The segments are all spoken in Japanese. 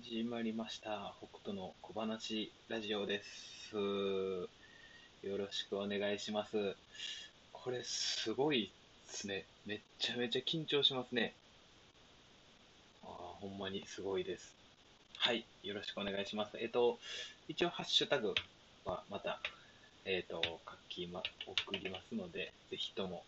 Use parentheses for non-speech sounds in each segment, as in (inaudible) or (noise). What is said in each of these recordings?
始まりました。北斗の小話ラジオです。よろしくお願いします。これすごいっすね。めっちゃめちゃ緊張しますね。あほんまにすごいです。はい、よろしくお願いします。えっと、一応ハッシュタグはまた、えっと、書きま、送りますので、ぜひとも、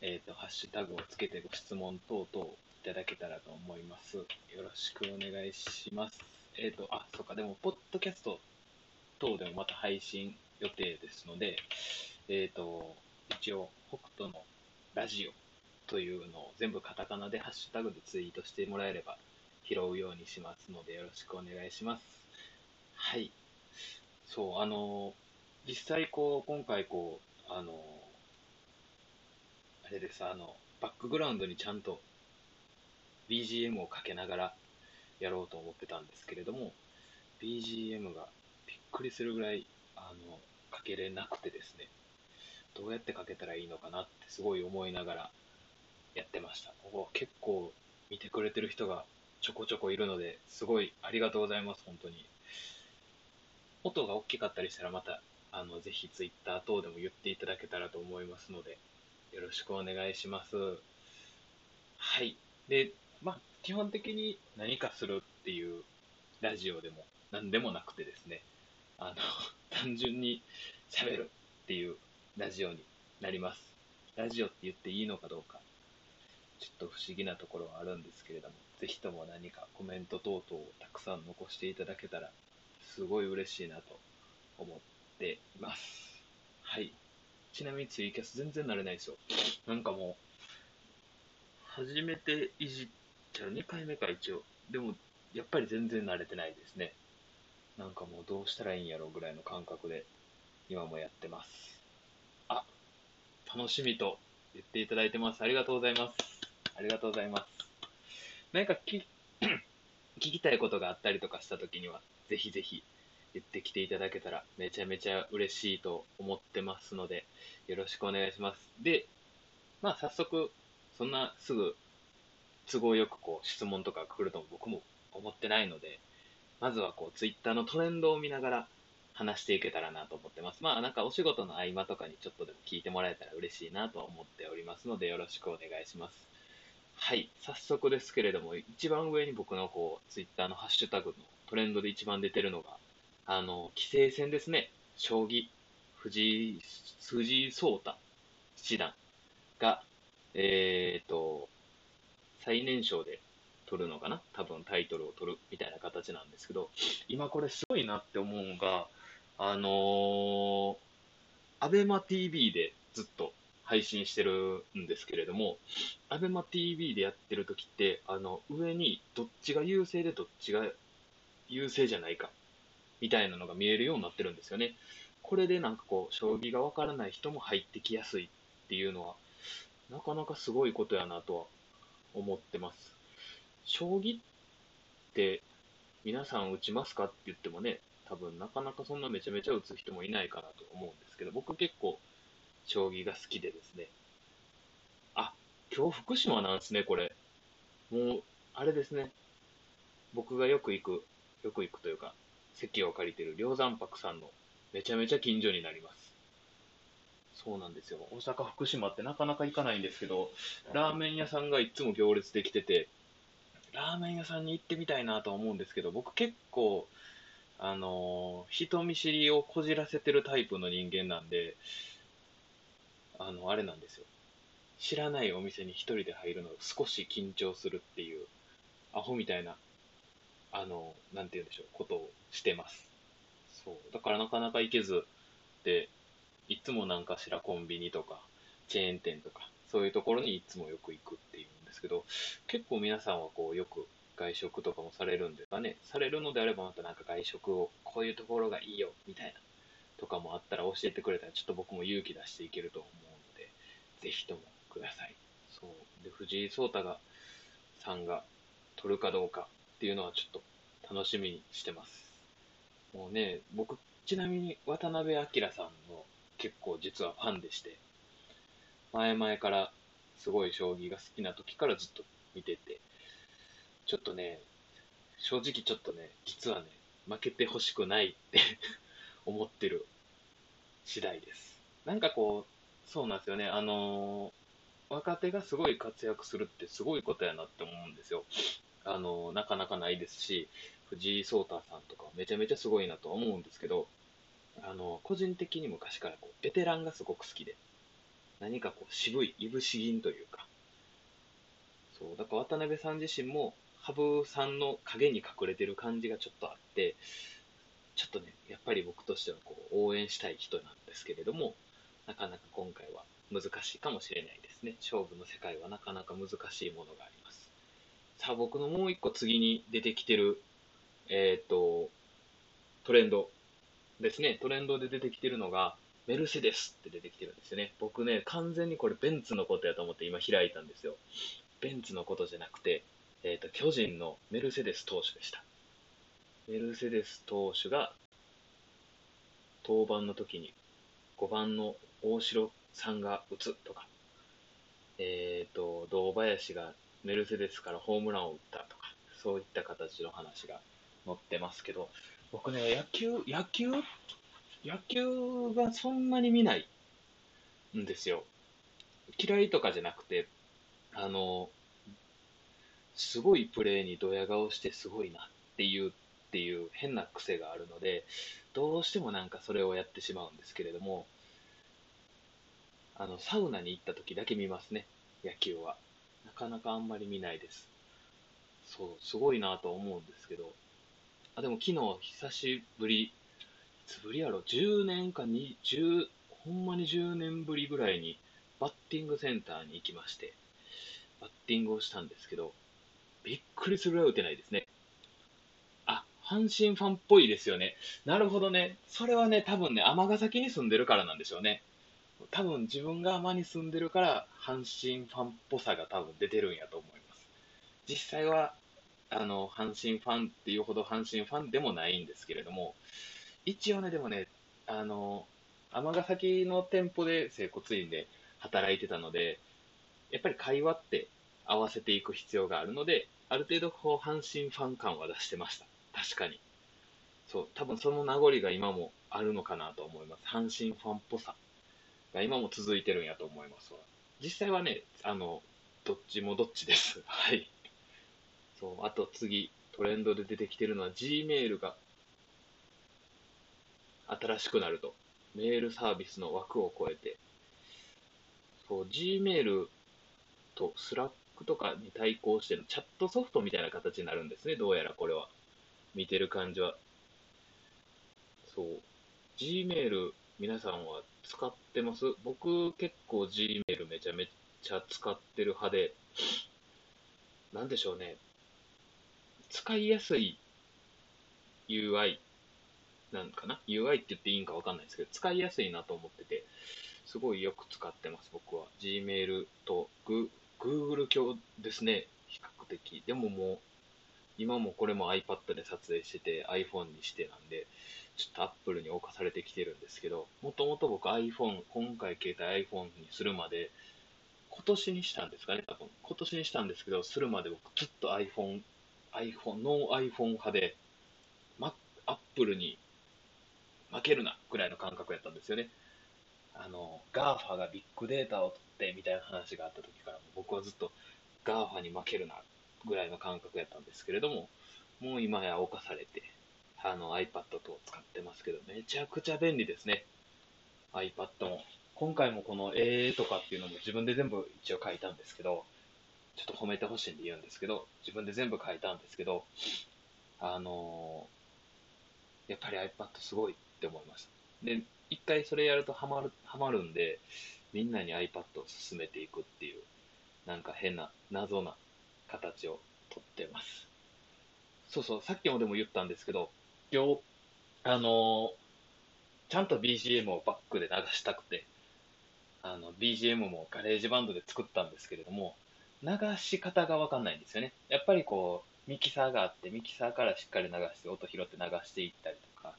えっと、ハッシュタグをつけてご質問等々いただけたらと思います。よろしくお願いします。えっ、と、あ、そうか、でも、ポッドキャスト等でもまた配信予定ですので、えっ、と、一応、北斗のラジオというのを全部カタカナでハッシュタグでツイートしてもらえれば拾うようにしますので、よろしくお願いします。はい。そう、あの、実際、こう、今回、こう、あの、あれです、あの、バックグラウンドにちゃんと BGM をかけながらやろうと思ってたんですけれども、BGM がびっくりするぐらい、あの、かけれなくてですね、どうやってかけたらいいのかなってすごい思いながらやってました。お結構見てくれてる人がちょこちょこいるので、すごいありがとうございます、本当に。音が大きかったりしたらまた、あの、ぜひ Twitter 等でも言っていただけたらと思いますので、よろしくお願いします。はい。で、まあ、基本的に何かするっていうラジオでも何でもなくてですね、あの、(laughs) 単純に喋るっていうラジオになります。ラジオって言っていいのかどうか、ちょっと不思議なところはあるんですけれども、ぜひとも何かコメント等々をたくさん残していただけたら、すごい嬉しいなと思っています。はい。ちなみにツイキャス全然慣れないですよ。なんかもう、初めていじっちゃう、2回目か一応。でも、やっぱり全然慣れてないですね。なんかもうどうしたらいいんやろうぐらいの感覚で、今もやってます。あ、楽しみと言っていただいてます。ありがとうございます。ありがとうございます。何かき (clears throat) 聞きたいことがあったりとかした時には、ぜひぜひ言ってきていただけたらめちゃめちゃ嬉しいと思ってますので、よろしくお願いします。で、まあ早速、そんなすぐ都合よくこう質問とか来るとも僕も思ってないので、まずはこうツイッターのトレンドを見ながら話していけたらなと思ってます。まあなんかお仕事の合間とかにちょっとでも聞いてもらえたら嬉しいなと思っておりますのでよろしくお願いします。はい、早速ですけれども、一番上に僕のこうツイッターのハッシュタグのトレンドで一番出てるのが、あの、棋聖戦ですね。将棋、藤井、藤井聡太七段が、えーと、最年少で取るのかな？多分タイトルを取るみたいな形なんですけど、今これすごいなって思うのが、あのー、アベマ TV でずっと配信してるんですけれども、アベマ TV でやってる時って、あの、上にどっちが優勢でどっちが優勢じゃないか、みたいなのが見えるようになってるんですよね。これでなんかこう、将棋がわからない人も入ってきやすいっていうのは、なかなかすごいことやなとは思ってます。将棋って皆さん打ちますかって言ってもね、多分なかなかそんなめちゃめちゃ打つ人もいないかなと思うんですけど、僕結構将棋が好きでですね。あ、今日福島なんですね、これ。もう、あれですね。僕がよく行く、よく行くというか、席を借りてる梁山泊さんのめちゃめちゃ近所になります。そうなんですよ。大阪、福島ってなかなか行かないんですけど、ラーメン屋さんがいつも行列できてて、ラーメン屋さんに行ってみたいなと思うんですけど、僕結構、あのー人見知りをこじらせてるタイプの人間なんで、あの、あれなんですよ。知らないお店に一人で入るの少し緊張するっていう、アホみたいな、あの、なんて言うんでしょう、ことをしてます。そう。だからなかなか行けず、で、いつもなんかしらコンビニとか、チェーン店とか、そういうところにいつもよく行くっていうんですけど、結構皆さんはこう、よく外食とかもされるんですかね。されるのであればまたなんか外食を、こういうところがいいよ、みたいな、とかもあったら教えてくれたら、ちょっと僕も勇気出していけると思うので、ぜひともください。そう。で、藤井聡太が、さんが取るかどうかっていうのはちょっと楽しみにしてます。もうね、僕、ちなみに渡辺明さんの結構実はファンでして、前々からすごい将棋が好きな時からずっと見てて、ちょっとね、正直ちょっとね、実はね、負けてほしくないって (laughs) 思ってる次第です。なんかこう、そうなんですよね、あのー、若手がすごい活躍するってすごいことやなって思うんですよ。あのー、なかなかないですし、藤井聡太さんとかめちゃめちゃすごいなと思うんですけど、あの、個人的に昔からこうベテランがすごく好きで、何かこう渋い、いぶし銀というか、そう、だから渡辺さん自身も、羽生さんの影に隠れてる感じがちょっとあって、ちょっとね、やっぱり僕としてはこう応援したい人なんですけれども、なかなか今回は難しいかもしれないですね。勝負の世界はなかなか難しいものがあります。さあ、僕のもう一個次に出てきてる、えっ、ー、と、トレンドですね。トレンドで出てきてるのが、メルセデスって出てきてるんですよね。僕ね、完全にこれベンツのことやと思って今開いたんですよ。ベンツのことじゃなくて、えっ、ー、と、巨人のメルセデス投手でした。メルセデス投手が、登板の時に5番の大城さんが打つとか、えっ、ー、と、堂林がメルセデスからホームランを打ったとか、そういった形の話が載ってますけど、僕ね、野球、野球？野球がそんなに見ないんですよ。嫌いとかじゃなくて、あの、すごいプレーにドヤ顔してすごいなっていうっていう変な癖があるので、どうしてもなんかそれをやってしまうんですけれども、あの、サウナに行った時だけ見ますね、野球は。なかなかあんまり見ないです。そう、すごいなと思うんですけど、あ、でも昨日久しぶり、いつぶりやろ、10年か20、ほんまに10年ぶりぐらいにバッティングセンターに行きまして、バッティングをしたんですけど、びっくりするぐらい打てないですね。あ、阪神ファンっぽいですよね。なるほどね。それはね、多分ね、尼崎に住んでるからなんでしょうね。多分自分が尼に住んでるから、阪神ファンっぽさが多分出てるんやと思います。実際は、あの、阪神ファンっていうほど阪神ファンでもないんですけれども、一応ね、でもね、あの、尼崎の店舗で整骨院で働いてたので、やっぱり会話って合わせていく必要があるので、ある程度こう阪神ファン感は出してました。確かに。そう、多分その名残が今もあるのかなと思います。阪神ファンっぽさが今も続いてるんやと思います。実際はね、あの、どっちもどっちです。はい。そう、あと次、トレンドで出てきてるのは Gmail が新しくなると。メールサービスの枠を超えて。そう、Gmail と Slack とかに対抗してのチャットソフトみたいな形になるんですね、どうやらこれは。見てる感じは。そう。Gmail 皆さんは使ってます？僕結構 Gmail めちゃめちゃ使ってる派で、なんでしょうね。使いやすい UI なんかな ?UI って言っていいんかわかんないですけど、使いやすいなと思ってて、すごいよく使ってます、僕は。Gmail と Google 鏡ですね、比較的。でももう、今もこれも iPad で撮影してて iPhone にしてなんで、ちょっと Apple に侵されてきてるんですけど、もともと僕 iPhone、今回携帯 iPhone にするまで、今年にしたんですかね、多分。今年にしたんですけど、するまで僕ずっと iPhone、iPhone、ノー iPhone 派で、ま、Apple に負けるなぐらいの感覚やったんですよね。あの、GAFA がビッグデータを取ってみたいな話があった時から、僕はずっと GAFA に負けるなぐらいの感覚やったんですけれども、もう今や侵されて、あの iPad と使ってますけど、めちゃくちゃ便利ですね。iPad も。今回もこの絵とかっていうのも自分で全部一応書いたんですけど、ちょっと褒めてほしいんで言うんですけど、自分で全部書いたんですけど、あのー、やっぱり iPad すごいって思いました。で、一回それやるとハマる、ハマるんで、みんなに iPad を進めていくっていう、なんか変な、謎な形をとってます。そうそう、さっきもでも言ったんですけど、今日、あのー、ちゃんと BGM をバックで流したくて、あの、BGM もガレージバンドで作ったんですけれども、流し方がわかんないんですよね。やっぱりこう、ミキサーがあって、ミキサーからしっかり流して、音拾って流していったりとか、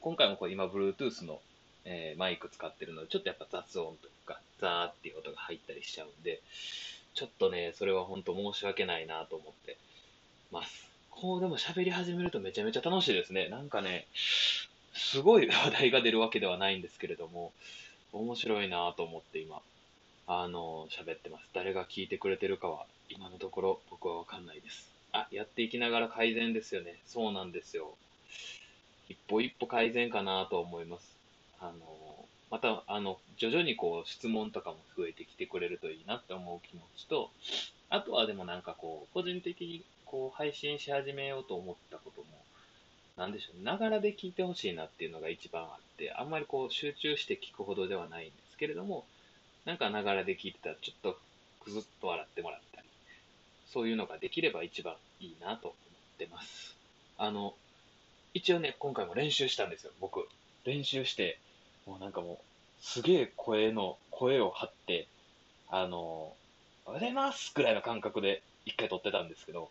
今回もこう今、Bluetooth の、えー、マイク使ってるので、ちょっとやっぱ雑音というか、ザーっていう音が入ったりしちゃうんで、ちょっとね、それは本当申し訳ないなと思ってます。こうでも喋り始めるとめちゃめちゃ楽しいですね。なんかね、すごい話題が出るわけではないんですけれども、面白いなと思って今、あの、喋ってます。誰が聞いてくれてるかは、今のところ僕はわかんないです。あ、やっていきながら改善ですよね。そうなんですよ。一歩一歩改善かなと思います。あの、また、あの、徐々にこう、質問とかも増えてきてくれるといいなって思う気持ちと、あとはでもなんかこう、個人的にこう、配信し始めようと思ったことも、なんでしょう、ながらで聞いてほしいなっていうのが一番あって、あんまりこう、集中して聞くほどではないんですけれども、なんかながらで聞いてたら、ちょっとくずっと笑ってもらったり、そういうのができれば一番いいなと思ってます。あの、一応ね、今回も練習したんですよ、僕。練習して、もうなんかもう、すげえ声の、声を張って、あの、おはようございますくらいの感覚で一回撮ってたんですけど、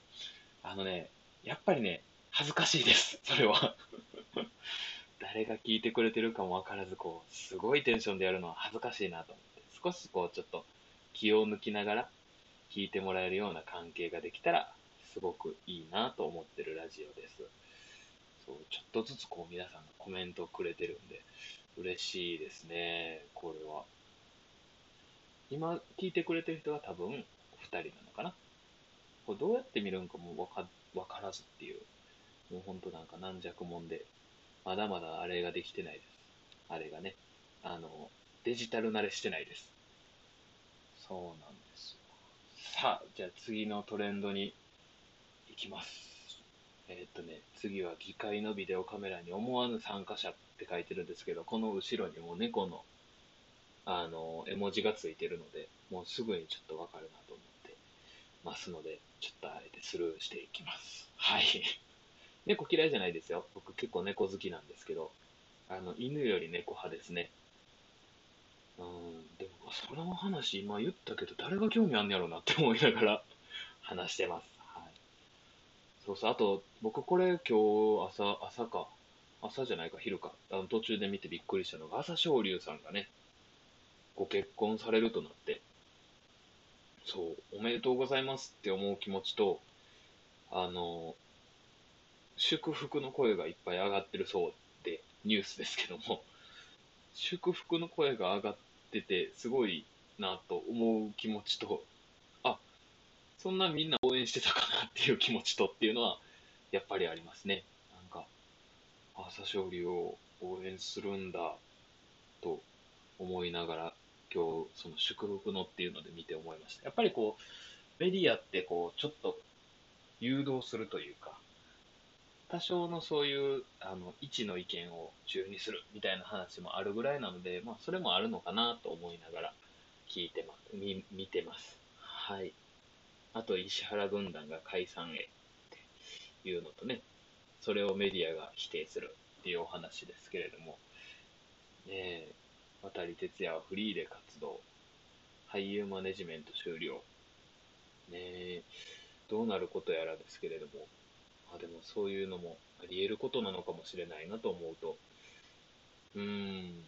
あのね、やっぱりね、恥ずかしいです、それは。(laughs) 誰が聞いてくれてるかもわからず、こう、すごいテンションでやるのは恥ずかしいなと思って、少しこう、ちょっと気を抜きながら聞いてもらえるような関係ができたら、すごくいいなと思ってるラジオです。そう、ちょっとずつこう皆さんがコメントをくれてるんで、嬉しいですね、これは。今聞いてくれてる人は多分2人なのかな。これどうやって見るんかもわかからずっていう、もうほんとなんか軟弱もんで、まだまだあれができてないです。あれがね、あの、デジタル慣れしてないです。そうなんですよ。さあ、じゃあ次のトレンドに行きます。えー、っとね、次は議会のビデオカメラに思わぬ参加者って書いてるんですけど、この後ろにも猫の、あの、絵文字がついてるので、もうすぐにちょっとわかるなと思ってますので、ちょっとあえてスルーしていきます。はい。猫嫌いじゃないですよ。僕結構猫好きなんですけど、あの、犬より猫派ですね。その話今言ったけど、誰が興味あんねやろうなって思いながら話してます。はい。そうそう、あと、僕これ今日朝、朝か、朝じゃないか、昼か、あの途中で見てびっくりしたのが、朝青龍さんがね、ご結婚されるとなって、そう、おめでとうございますって思う気持ちと、あの、祝福の声がいっぱい上がってるそうで、ニュースですけども、祝福の声が上がってて、すごいなと思う気持ちと、あそんなみんな応援してたかなっていう気持ちとっていうのは、やっぱりありますね。なんか、朝青龍を応援するんだ、と思いながら、今日、その祝福のっていうので見て思いました。やっぱりこう、メディアってこう、ちょっと誘導するというか、多少のそういう、あの、位置の意見を中にするみたいな話もあるぐらいなので、まあ、それもあるのかなと思いながら聞いてます、見、見てます。はい。あと石原軍団が解散へっていうのとね、それをメディアが否定するっていうお話ですけれども、ねえ、渡哲也はフリーで活動、俳優マネジメント終了、ねえ、どうなることやらですけれども、あでもそういうのもあり得ることなのかもしれないなと思うと、うーん、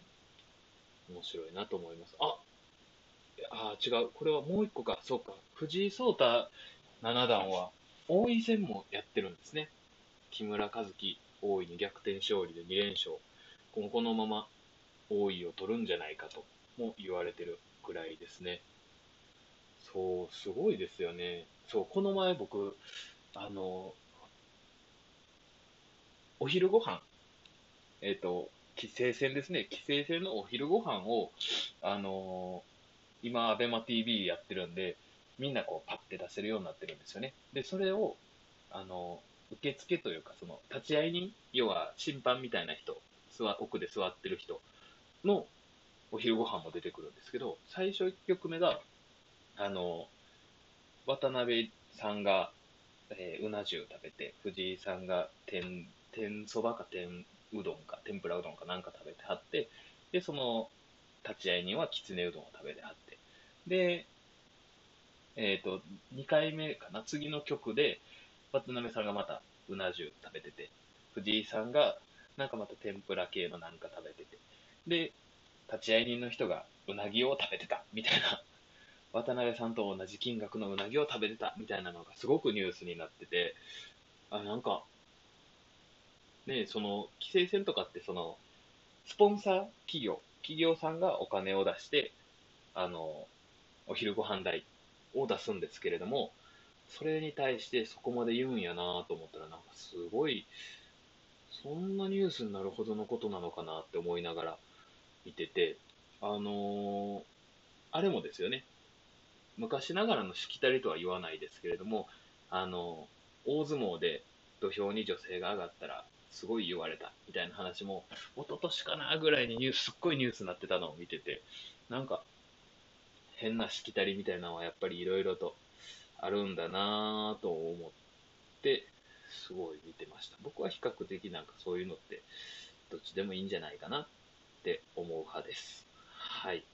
面白いなと思います。ああ違う。これはもう一個か。そうか。藤井聡太七段は、王位戦もやってるんですね。木村和樹、王位に逆転勝利で2連勝。このまま王位を取るんじゃないかとも言われてるくらいですね。そう、すごいですよね。そう、この前僕、あの、お昼ご飯、えっ、ー、と、棋聖戦ですね。棋聖戦のお昼ご飯を、あの今、アベマ t v やってるんで、みんなこう、パッて出せるようになってるんですよね。で、それを、あの、受付というか、その、立ち会い人、要は審判みたいな人、奥で座ってる人のお昼ご飯も出てくるんですけど、最初1曲目が、あの、渡辺さんが、えー、うな重食べて、藤井さんが天、天そばか天うどんか、天ぷらうどんかなんか食べてはって、で、その、立ち会い人はきつねうどんを食べてはって、で、えっ、ー、と、2回目かな、次の曲で、渡辺さんがまたうな重食べてて、藤井さんがなんかまた天ぷら系のなんか食べてて、で、立ち会い人の人がうなぎを食べてた、みたいな、(laughs) 渡辺さんと同じ金額のうなぎを食べてた、みたいなのがすごくニュースになってて、あ、なんか、ね、その、規制線とかって、その、スポンサー企業、企業さんがお金を出して、あの、お昼ご飯代を出すんですけれども、それに対してそこまで言うんやなと思ったら、なんかすごい、そんなニュースになるほどのことなのかなって思いながら見てて、あのーあれもですよね、昔ながらのしきたりとは言わないですけれども、あの大相撲で土俵に女性が上がったら、すごい言われたみたいな話も、一昨年かなぐらいにニュース、すっごいニュースになってたのを見てて、なんか、変なしきたりみたいなのはやっぱりいろいろとあるんだなぁと思って、すごい見てました。僕は比較的なんかそういうのって、どっちでもいいんじゃないかなって思う派です。はい。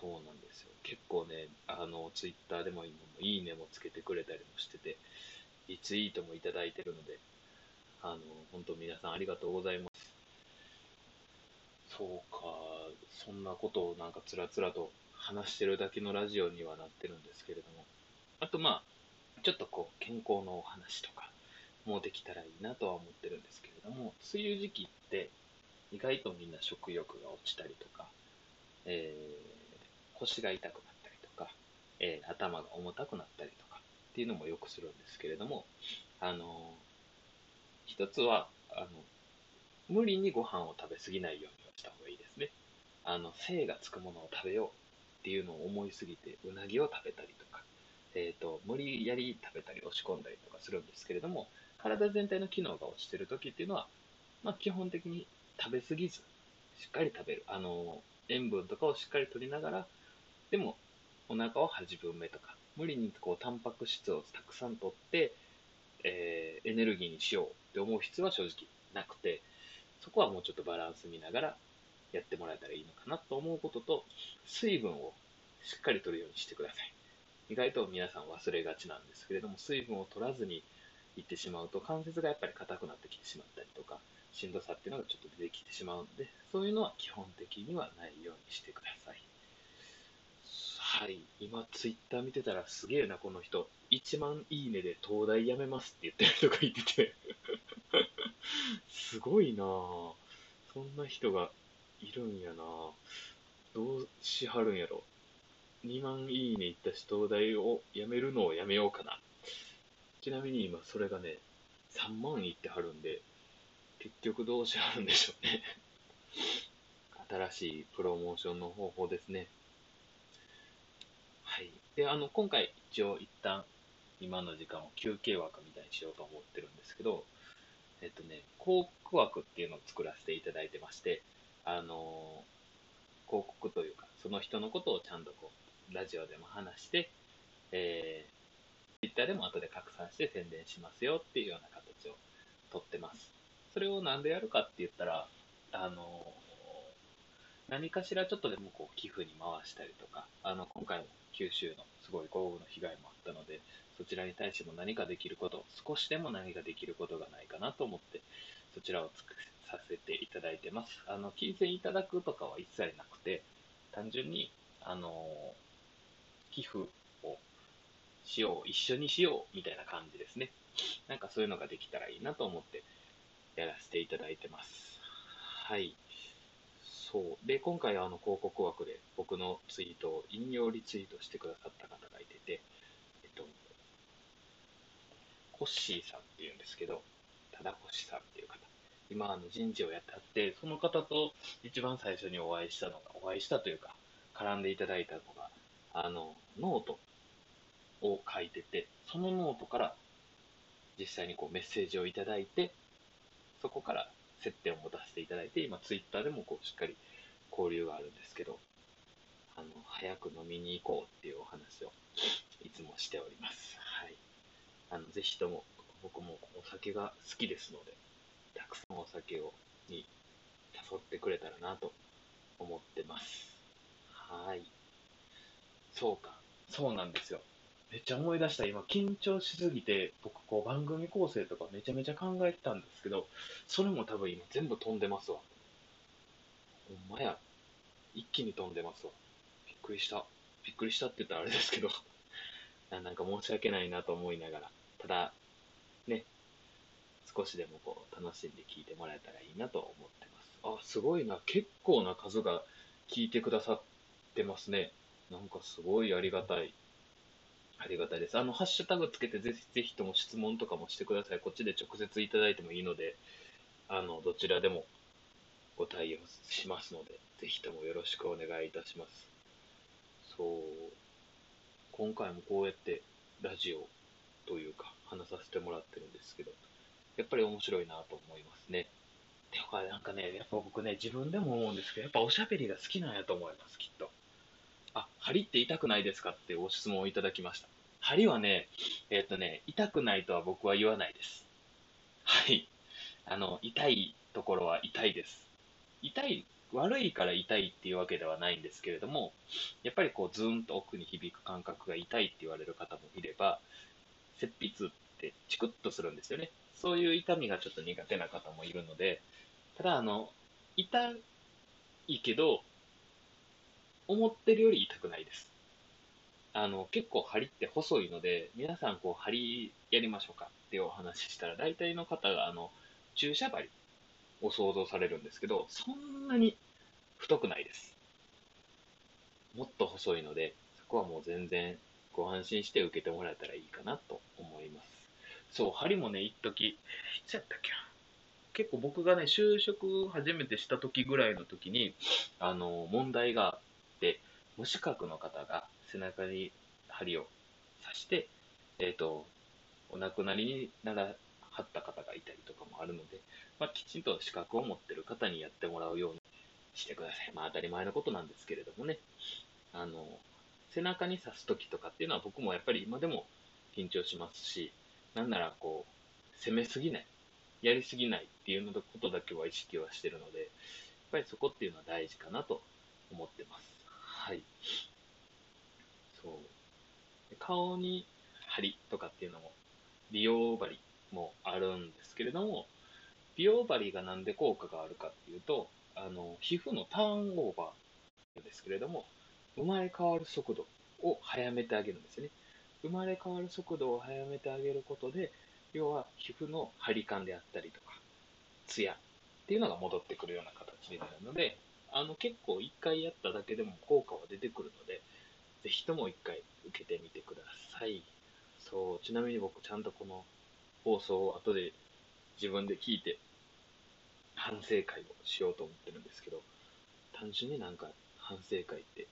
そうなんですよ。結構ね、あの、ツイッターでも今もいいねもつけてくれたりもしてて、リツイートもいただいてるので、あの、本当皆さんありがとうございます。そうか、そんなことをなんかつらつらと話してるだけのラジオにはなってるんですけれども、あとまあ、ちょっとこう、健康のお話とかもできたらいいなとは思ってるんですけれども、梅雨時期って意外とみんな食欲が落ちたりとか、えー腰が痛くなったりとか、えー頭が重たくなったりとかっていうのもよくするんですけれども、あのー一つは、あの、無理にご飯を食べ過ぎないようにはした方がいいですね。あの、精がつくものを食べようっていうのを思いすぎて、うなぎを食べたりとか、えっ、と、無理やり食べたり押し込んだりとかするんですけれども、体全体の機能が落ちてる時っていうのは、まあ、基本的に食べ過ぎず、しっかり食べる。あの、塩分とかをしっかり取りながら、でも、お腹を8分目とか、無理にこう、タンパク質をたくさん取って、えーエネルギーにしようって思う必要は正直なくて、そこはもうちょっとバランス見ながらやってもらえたらいいのかなと思うことと、水分をしっかり取るようにしてください。意外と皆さん忘れがちなんですけれども、水分を取らずに行ってしまうと、関節がやっぱり硬くなってきてしまったりとか、しんどさっていうのがちょっと出てきてしまうので、そういうのは基本的にはないようにしてください。はい。今、ツイッター見てたらすげえな、この人。1万いいねで東大辞めますって言ってる人がいてて。(laughs) すごいなぁ。そんな人がいるんやなぁ。どうしはるんやろ。2万いいねいったし、東大を辞めるのをやめようかな。ちなみに今、それがね、3万いってはるんで、結局どうしはるんでしょうね。新しいプロモーションの方法ですね。で、あの、今回、一応一旦、今の時間を休憩枠みたいにしようと思ってるんですけど、えっとね、広告枠っていうのを作らせていただいてまして、あの広告というか、その人のことをちゃんとこう、ラジオでも話して、えー、Twitter でも後で拡散して宣伝しますよっていうような形をとってます。それをなんでやるかって言ったら、あの何かしらちょっとでもこう寄付に回したりとか、あの、今回も九州のすごい豪雨の被害もあったので、そちらに対しても何かできること、少しでも何かできることがないかなと思って、そちらを作させていただいてます。あの、金銭いただくとかは一切なくて、単純に、あの寄付をしよう、一緒にしよう、みたいな感じですね。なんかそういうのができたらいいなと思ってやらせていただいてます。はい。そう。で、今回あの広告枠で僕のツイートを引用リツイートしてくださった方がいてて、えっと、コッシーさんっていうんですけど、ただコッシーさんっていう方。今、あの人事をやってあって、その方と一番最初にお会いしたのが、お会いしたというか、絡んでいただいたのが、あの、ノートを書いてて、そのノートから実際にこうメッセージをいただいて、そこから接点を持たせていただいて、今ツイッターでもこうしっかり交流があるんですけど、あの、早く飲みに行こうっていうお話をいつもしております。はい。あの、ぜひとも、僕もお酒が好きですので、たくさんお酒を、に誘ってくれたらなと思ってます。はい。そうか。そうなんですよ。めっちゃ思い出した。今、緊張しすぎて、僕、こう、番組構成とかめちゃめちゃ考えてたんですけど、それも多分今全部飛んでますわ。ほんまや。一気に飛んでますわ。びっくりした。びっくりしたって言ったらあれですけど、(laughs) なんか申し訳ないなと思いながら。ただ、ね、少しでもこう楽しんで聞いてもらえたらいいなと思ってます。あ、すごいな。結構な数が聞いてくださってますね。なんかすごいありがたい。ありがたいです。あの、ハッシュタグつけてぜひぜひとも質問とかもしてください。こっちで直接いただいてもいいので、あの、どちらでもご対応しますので、ぜひともよろしくお願いいたします。そう、今回もこうやってラジオというか話させてもらってるんですけど、やっぱり面白いなと思いますね。てか、なんかね、やっぱ僕ね、自分でも思うんですけど、やっぱおしゃべりが好きなんやと思います、きっと。あ、針って痛くないですかってご質問をいただきました。針はね、えっ、とね、痛くないとは僕は言わないです。はい。あの、痛いところは痛いです。痛い、悪いから痛いっていうわけではないんですけれども、やっぱりこうズーンと奥に響く感覚が痛いって言われる方もいれば、切筆ってチクッとするんですよね。そういう痛みがちょっと苦手な方もいるので、ただあの、痛いけど、思ってるより痛くないです。あの、結構針って細いので、皆さんこう針やりましょうかってお話ししたら、大体の方があの、注射針を想像されるんですけど、そんなに太くないです。もっと細いので、そこはもう全然ご安心して受けてもらえたらいいかなと思います。そう、針もね、一時いつやったっけ。結構僕がね、就職初めてした時ぐらいの時に、あの、問題があって、無資格の方が背中に針を刺して、えっ、ー、と、お亡くなりにならはった方がいたりとかもあるので、まあ、きちんと資格を持ってる方にやってもらうようにしてください。まあ当たり前のことなんですけれどもね。あの、背中に刺す時とかっていうのは僕もやっぱり今でも緊張しますし、なんならこう、攻めすぎない、やりすぎないっていうのことだけは意識はしてるので、やっぱりそこっていうのは大事かなと思ってます。はい。そう。顔に針とかっていうのも、美容針もあるんですけれども、美容針がなんで効果があるかっていうと、あの、皮膚のターンオーバーですけれども、生まれ変わる速度を早めてあげるんですね。生まれ変わる速度を早めてあげることで、要は皮膚の張り感であったりとか、ツヤっていうのが戻ってくるような形になるので、あの結構一回やっただけでも効果は出てくるので、ぜひとも一回受けてみてください。そう、ちなみに僕ちゃんとこの放送を後で自分で聞いて反省会をしようと思ってるんですけど、単純になんか反省会って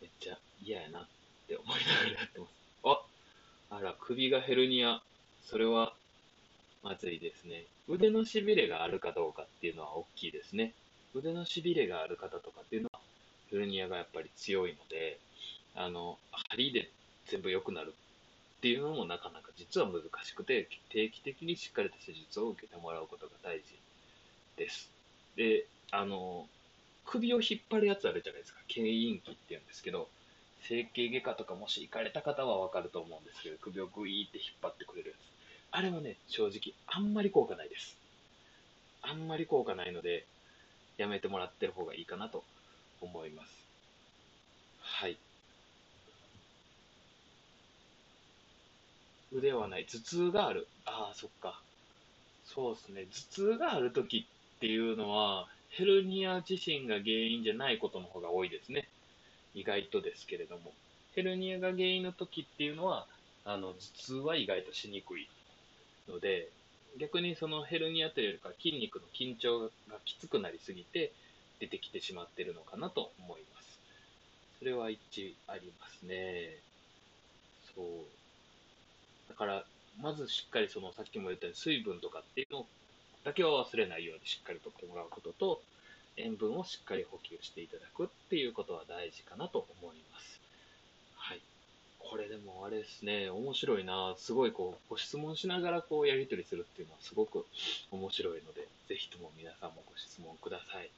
めっちゃ嫌やなって思いながらやってます。ああら、首がヘルニア。それはまずいですね。腕のしびれがあるかどうかっていうのは大きいですね。腕のしびれがある方とかっていうのはヘルニアがやっぱり強いので、あの、針で全部良くなるっていうのもなかなか実は難しくて、定期的にしっかりと施術を受けてもらうことが大事です。で、あの、首を引っ張るやつあるじゃないですか。牽引器って言うんですけど、整形外科とかもし行かれた方はわかると思うんですけど、首をグイーって引っ張ってくれるやつ。あれはね、正直、あんまり効果ないです。あんまり効果ないので、やめてもらってる方がいいかなと思います。はい。腕はない。頭痛がある。ああ、そっか。そうですね。頭痛があるときっていうのは、ヘルニア自身が原因じゃないことの方が多いですね。意外とですけれども。ヘルニアが原因の時っていうのは、あの、頭痛は意外としにくいので、逆にそのヘルニアというよりか筋肉の緊張がきつくなりすぎて出てきてしまってるのかなと思います。それは一致ありますね。そう。だから、まずしっかりそのさっきも言ったように水分とかっていうのだけは忘れないようにしっかりとってもらうことと、塩分をしっかり補給していただくっていうことは大事かなと思います。これでもあれですね、面白いなすごいこう、ご質問しながらこうやり取りするっていうのはすごく面白いので、ぜひとも皆さんもご質問ください。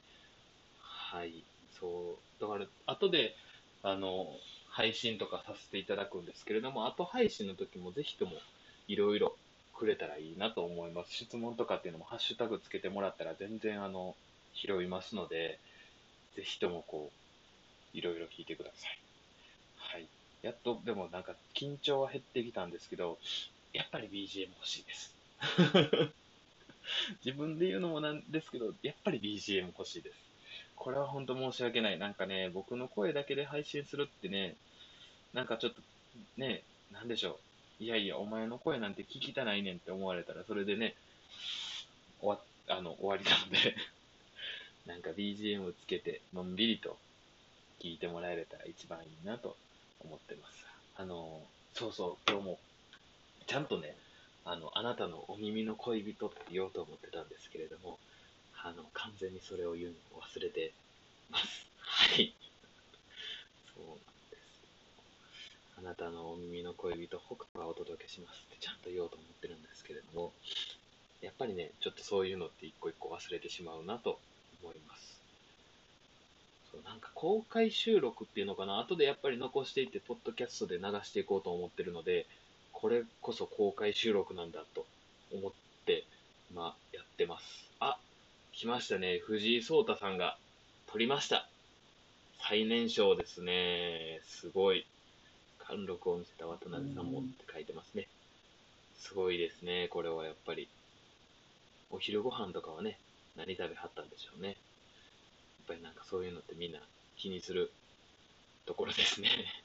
はい。そう。だから、後で、あの、配信とかさせていただくんですけれども、後配信の時もぜひともいろいろくれたらいいなと思います。質問とかっていうのもハッシュタグつけてもらったら全然あの、拾いますので、ぜひともこう、いろいろ聞いてください。やっと、でもなんか緊張は減ってきたんですけど、やっぱり BGM 欲しいです。(laughs) 自分で言うのもなんですけど、やっぱり BGM 欲しいです。これは本当申し訳ない。なんかね、僕の声だけで配信するってね、なんかちょっと、ね、なんでしょう。いやいや、お前の声なんて聞きたないねんって思われたら、それでね、終わあの終わりなので (laughs) なんか BGM つけて、のんびりと聞いてもらえれたら一番いいなと思ってます。あの、そうそう、今日も、ちゃんとね、あの、あなたのお耳の恋人って言おうと思ってたんですけれども、あの、完全にそれを言うのを忘れてます。はい。そうなんです。あなたのお耳の恋人、北斗がお届けしますってちゃんと言おうと思ってるんですけれども、やっぱりね、ちょっとそういうのって一個一個忘れてしまうなと思います。なんか公開収録っていうのかな、後でやっぱり残していって、ポッドキャストで流していこうと思ってるので、これこそ公開収録なんだと思って、まあ、やってます。あ、来ましたね。藤井聡太さんが撮りました。最年少ですね。すごい。貫禄を見せた渡辺さんもって書いてますね。すごいですね。これはやっぱり。お昼ご飯とかはね、何食べはったんでしょうね。ぱりなんかそういうのってみんな気にするところですね。(laughs)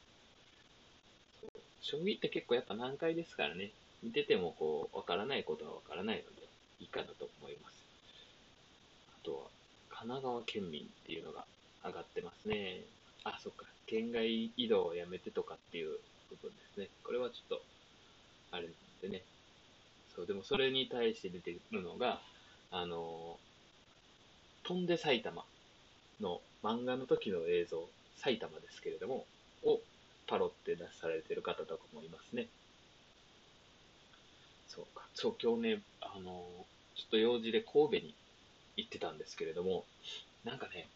将棋って結構やっぱ難解ですからね、見ててもこう、わからないことはわからないので、いいかなと思います。あとは、神奈川県民っていうのが上がってますね。あ、そっか、県外移動をやめてとかっていう部分ですね。これはちょっと、あれなんでね。そう、でもそれに対して出てくるのが、あの、飛んで埼玉の漫画の時の映像、埼玉ですけれども、をパロって出されてる方とかもいますね。そうか。そう、今日ね、あの、ちょっと用事で神戸に行ってたんですけれども、なんかね、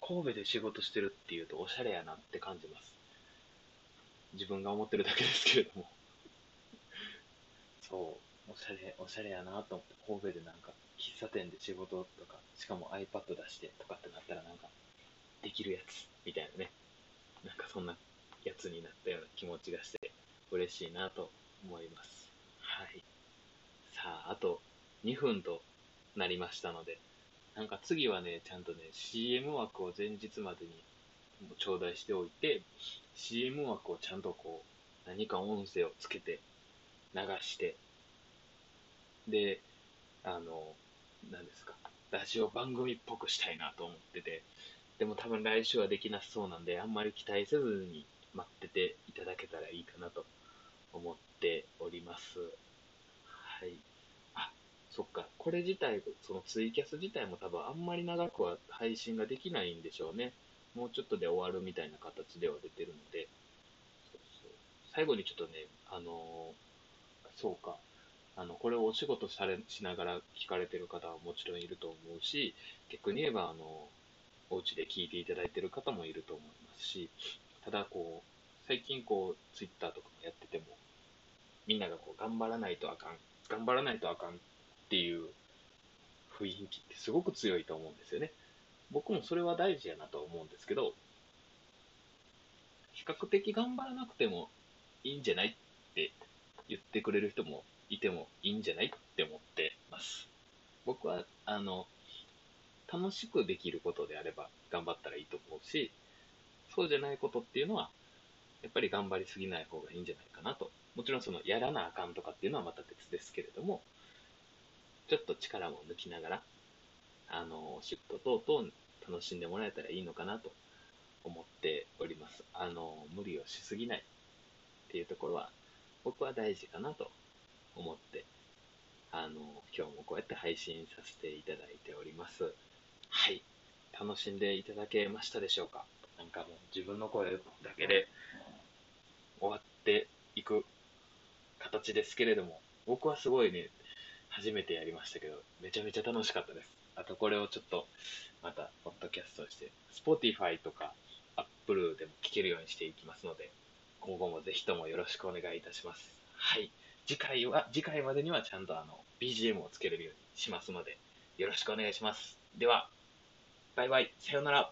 神戸で仕事してるっていうとおしゃれやなって感じます。自分が思ってるだけですけれども。(laughs) そう、おしゃれ、おしゃれやなと思って、神戸でなんか、喫茶店で仕事とか、しかも iPad 出してとかってなったらなんか、できるやつ、みたいなね。なんかそんなやつになったような気持ちがして嬉しいなと思います。はい。さあ、あと2分となりましたので、なんか次はね、ちゃんとね、CM 枠を前日までに頂戴しておいて、CM 枠をちゃんとこう、何か音声をつけて、流して、で、あの、何ですか、ラジオ番組っぽくしたいなと思ってて、でも多分来週はできなそうなんで、あんまり期待せずに待ってていただけたらいいかなと思っております。はい。あ、そっか。これ自体、そのツイキャス自体も多分あんまり長くは配信ができないんでしょうね。もうちょっとで終わるみたいな形では出てるので。そうそう最後にちょっとね、あのー、そうか。あの、これをお仕事され、しながら聞かれてる方はもちろんいると思うし、逆に言えば、あの、お家で聞いていただいてる方もいると思いますし、ただこう、最近こう、ツイッターとかもやってても、みんながこう、頑張らないとあかん、頑張らないとあかんっていう雰囲気ってすごく強いと思うんですよね。僕もそれは大事やなと思うんですけど、比較的頑張らなくてもいいんじゃないって言ってくれる人もいてもいいんじゃないって思ってます。僕は、あの、楽しくできることであれば頑張ったらいいと思うし、そうじゃないことっていうのは、やっぱり頑張りすぎない方がいいんじゃないかなと。もちろんそのやらなあかんとかっていうのはまた別ですけれども、ちょっと力も抜きながら、あの、仕事等々楽しんでもらえたらいいのかなと思っております。あの、無理をしすぎないっていうところは、僕は大事かなと思って、あの、今日もこうやって配信させていただいております。はい。楽しんでいただけましたでしょうか？なんかもう自分の声だけで終わっていく形ですけれども、僕はすごいね、初めてやりましたけど、めちゃめちゃ楽しかったです。あとこれをちょっと、また、ポッドキャストして、Spotify とか Apple でも聞けるようにしていきますので、今後もぜひともよろしくお願いいたします。はい。次回は、次回までにはちゃんとあの、BGM をつけれるようにしますので、よろしくお願いします。では、バイバイ、さようなら。